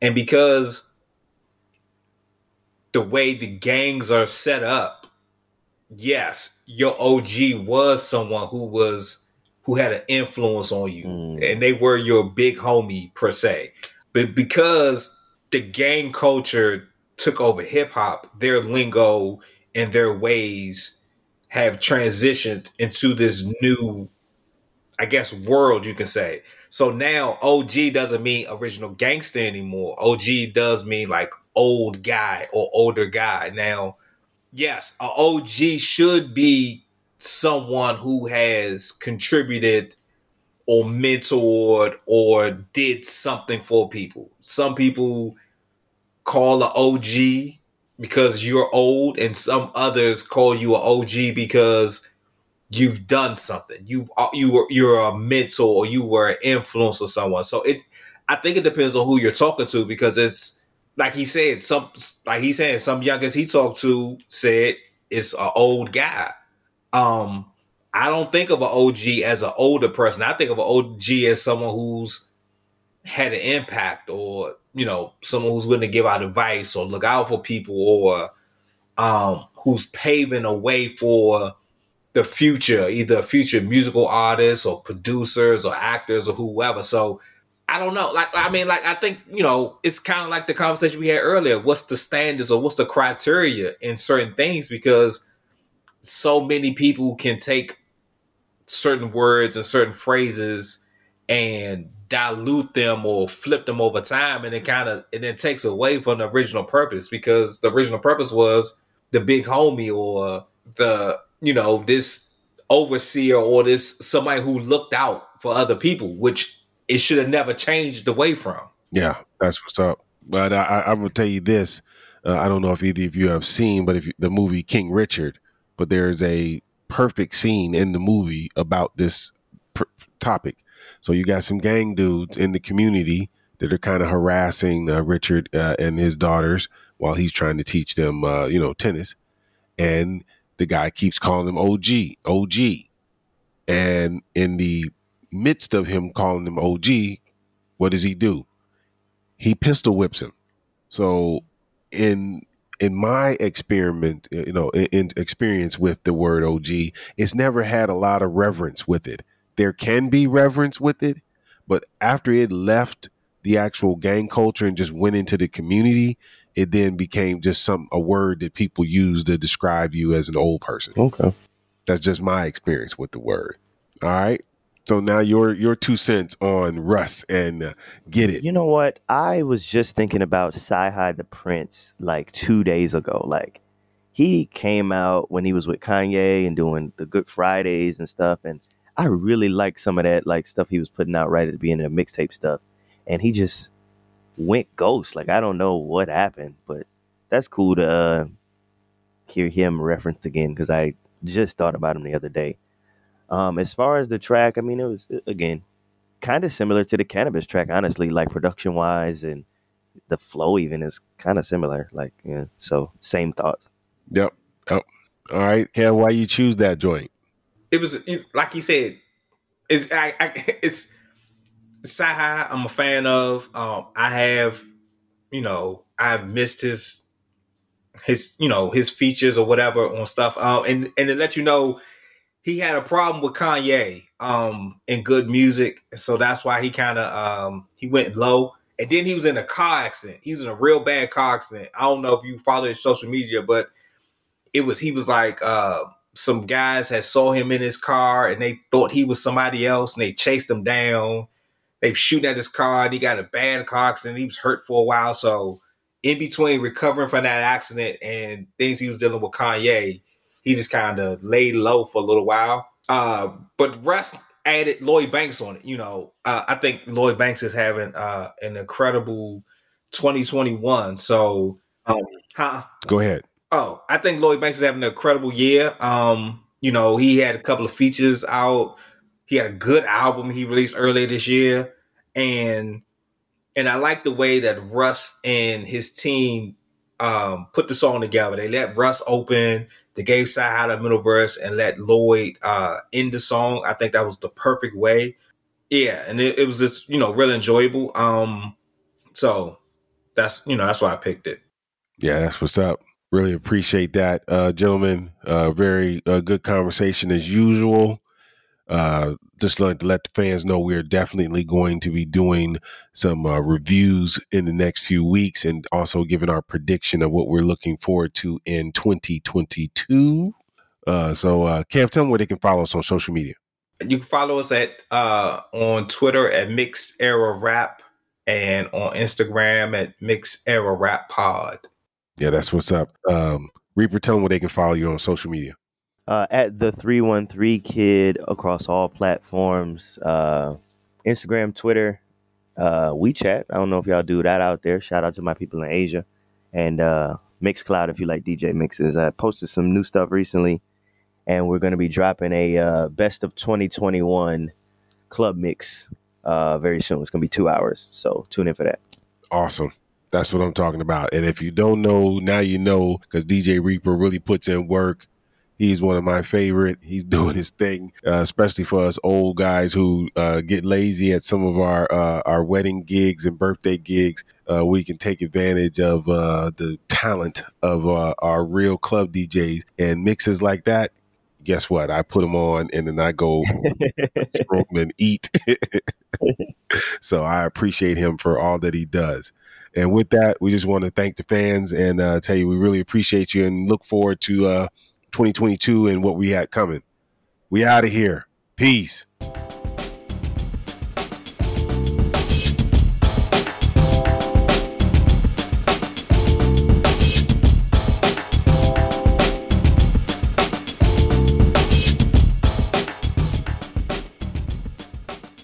and because the way the gangs are set up, yes, your OG was someone who was who had an influence on you, Mm. and they were your big homie per se. But because the gang culture took over hip hop, their lingo and their ways have transitioned into this new, I guess, world you can say. So now OG doesn't mean original gangster anymore. OG does mean like old guy or older guy. Now, yes, a OG should be someone who has contributed or mentored or did something for people. Some people call a OG because you're old, and some others call you an OG because you've done something. You are you were you're a mentor or you were an influence of someone. So it I think it depends on who you're talking to because it's like he said, some like he said, some youngest he talked to said it's an old guy. Um, I don't think of an OG as an older person. I think of an OG as someone who's had an impact or you know someone who's willing to give out advice or look out for people or um who's paving a way for the future either future musical artists or producers or actors or whoever. So i don't know. Like i mean like i think you know it's kind of like the conversation we had earlier. What's the standards or what's the criteria in certain things? Because so many people can take certain words and certain phrases and dilute them or flip them over time and it kind of and it takes away from the original purpose because the original purpose was the big homie or the you know this overseer or this somebody who looked out for other people which it should have never changed away from Yeah, that's what's up. But I, I, will tell you this: uh, I don't know if either of you have seen, but if you, the movie King Richard, but there's a perfect scene in the movie about this pr- topic. So you got some gang dudes in the community that are kind of harassing uh, Richard uh, and his daughters while he's trying to teach them, uh, you know, tennis, and the guy keeps calling him OG, OG, and in the midst of him calling him OG, what does he do? He pistol whips him. So in in my experiment, you know, in, in experience with the word OG, it's never had a lot of reverence with it. There can be reverence with it, but after it left the actual gang culture and just went into the community, it then became just some a word that people use to describe you as an old person. okay. That's just my experience with the word. All right. So now your your two cents on Russ and uh, get it. You know what? I was just thinking about CyHi the Prynce like two days ago. Like he came out when he was with Kanye and doing the Good Fridays and stuff, and I really liked some of that like stuff he was putting out right at the beginning of mixtape stuff. And he just went ghost. Like I don't know what happened, but that's cool to uh, hear him referenced again because I just thought about him the other day. Um, as far as the track, I mean, it was again kind of similar to the Canibus track, honestly, like production wise and the flow even is kind of similar. Like, yeah, so same thoughts. Yep. Yep. All right, Kev, why you choose that joint? It was like you said. It's I, I [laughs] it's Cy I'm a fan of. Um, I have, you know, I've missed his his you know his features or whatever on stuff. Um, and and to let you know, he had a problem with Kanye um in good music, so that's why he kind of um he went low. And then he was in a car accident. He was in a real bad car accident. I don't know if you follow his social media, but it was he was like uh some guys had saw him in his car and they thought he was somebody else and they chased him down. They shooting at his car and he got a bad car accident. He was hurt for a while. So in between recovering from that accident and things he was dealing with Kanye, he just kind of laid low for a little while. Uh, but Russ added Lloyd Banks on it. You know, uh, I think Lloyd Banks is having uh, an incredible 2021. So, um, huh? Go ahead. Oh, I think Lloyd Banks is having an incredible year. Um, you know, he had a couple of features out. He had a good album he released earlier this year, and and I like the way that Russ and his team um, put the song together. They let Russ open. They gave Cy the middle verse and let Lloyd uh, end the song. I think that was the perfect way. Yeah, and it, it was just you know really enjoyable. Um, so that's you know that's why I picked it. Yeah, that's what's up. Really appreciate that, uh, gentlemen. Uh, very uh, good conversation as usual. Uh, just like to let the fans know we're definitely going to be doing some uh, reviews in the next few weeks and also giving our prediction of what we're looking forward to in 2022. Uh, so, uh, Kev, tell them where they can follow us on social media. You can follow us at uh, on Twitter at Mix Era Rap and on Instagram at Mix Era Rap Pod. Yeah, that's what's up. Um, Reaper, tell them where they can follow you on social media. Uh, at the 313 Kid across all platforms uh, Instagram, Twitter, uh, WeChat. I don't know if y'all do that out there. Shout out to my people in Asia. And uh, Mixcloud if you like DJ mixes. I posted some new stuff recently, and we're going to be dropping a uh, best of 2021 club mix uh, very soon. It's going to be two hours. So tune in for that. Awesome. That's what I'm talking about. And if you don't know, now you know because DJ Reaper really puts in work He's one of my favorite. He's [laughs] doing his thing, uh, especially for us old guys who uh, get lazy at some of our uh, our wedding gigs and birthday gigs. Uh, we can take advantage of uh, the talent of uh, our real club DJs and mixes like that. Guess what? I put them on and then I go [laughs] stroke and eat. [laughs] so I appreciate him for all that he does. And with that, we just want to thank the fans and tell you we really appreciate you and look forward to 2022 and what we had coming. We out of here. Peace.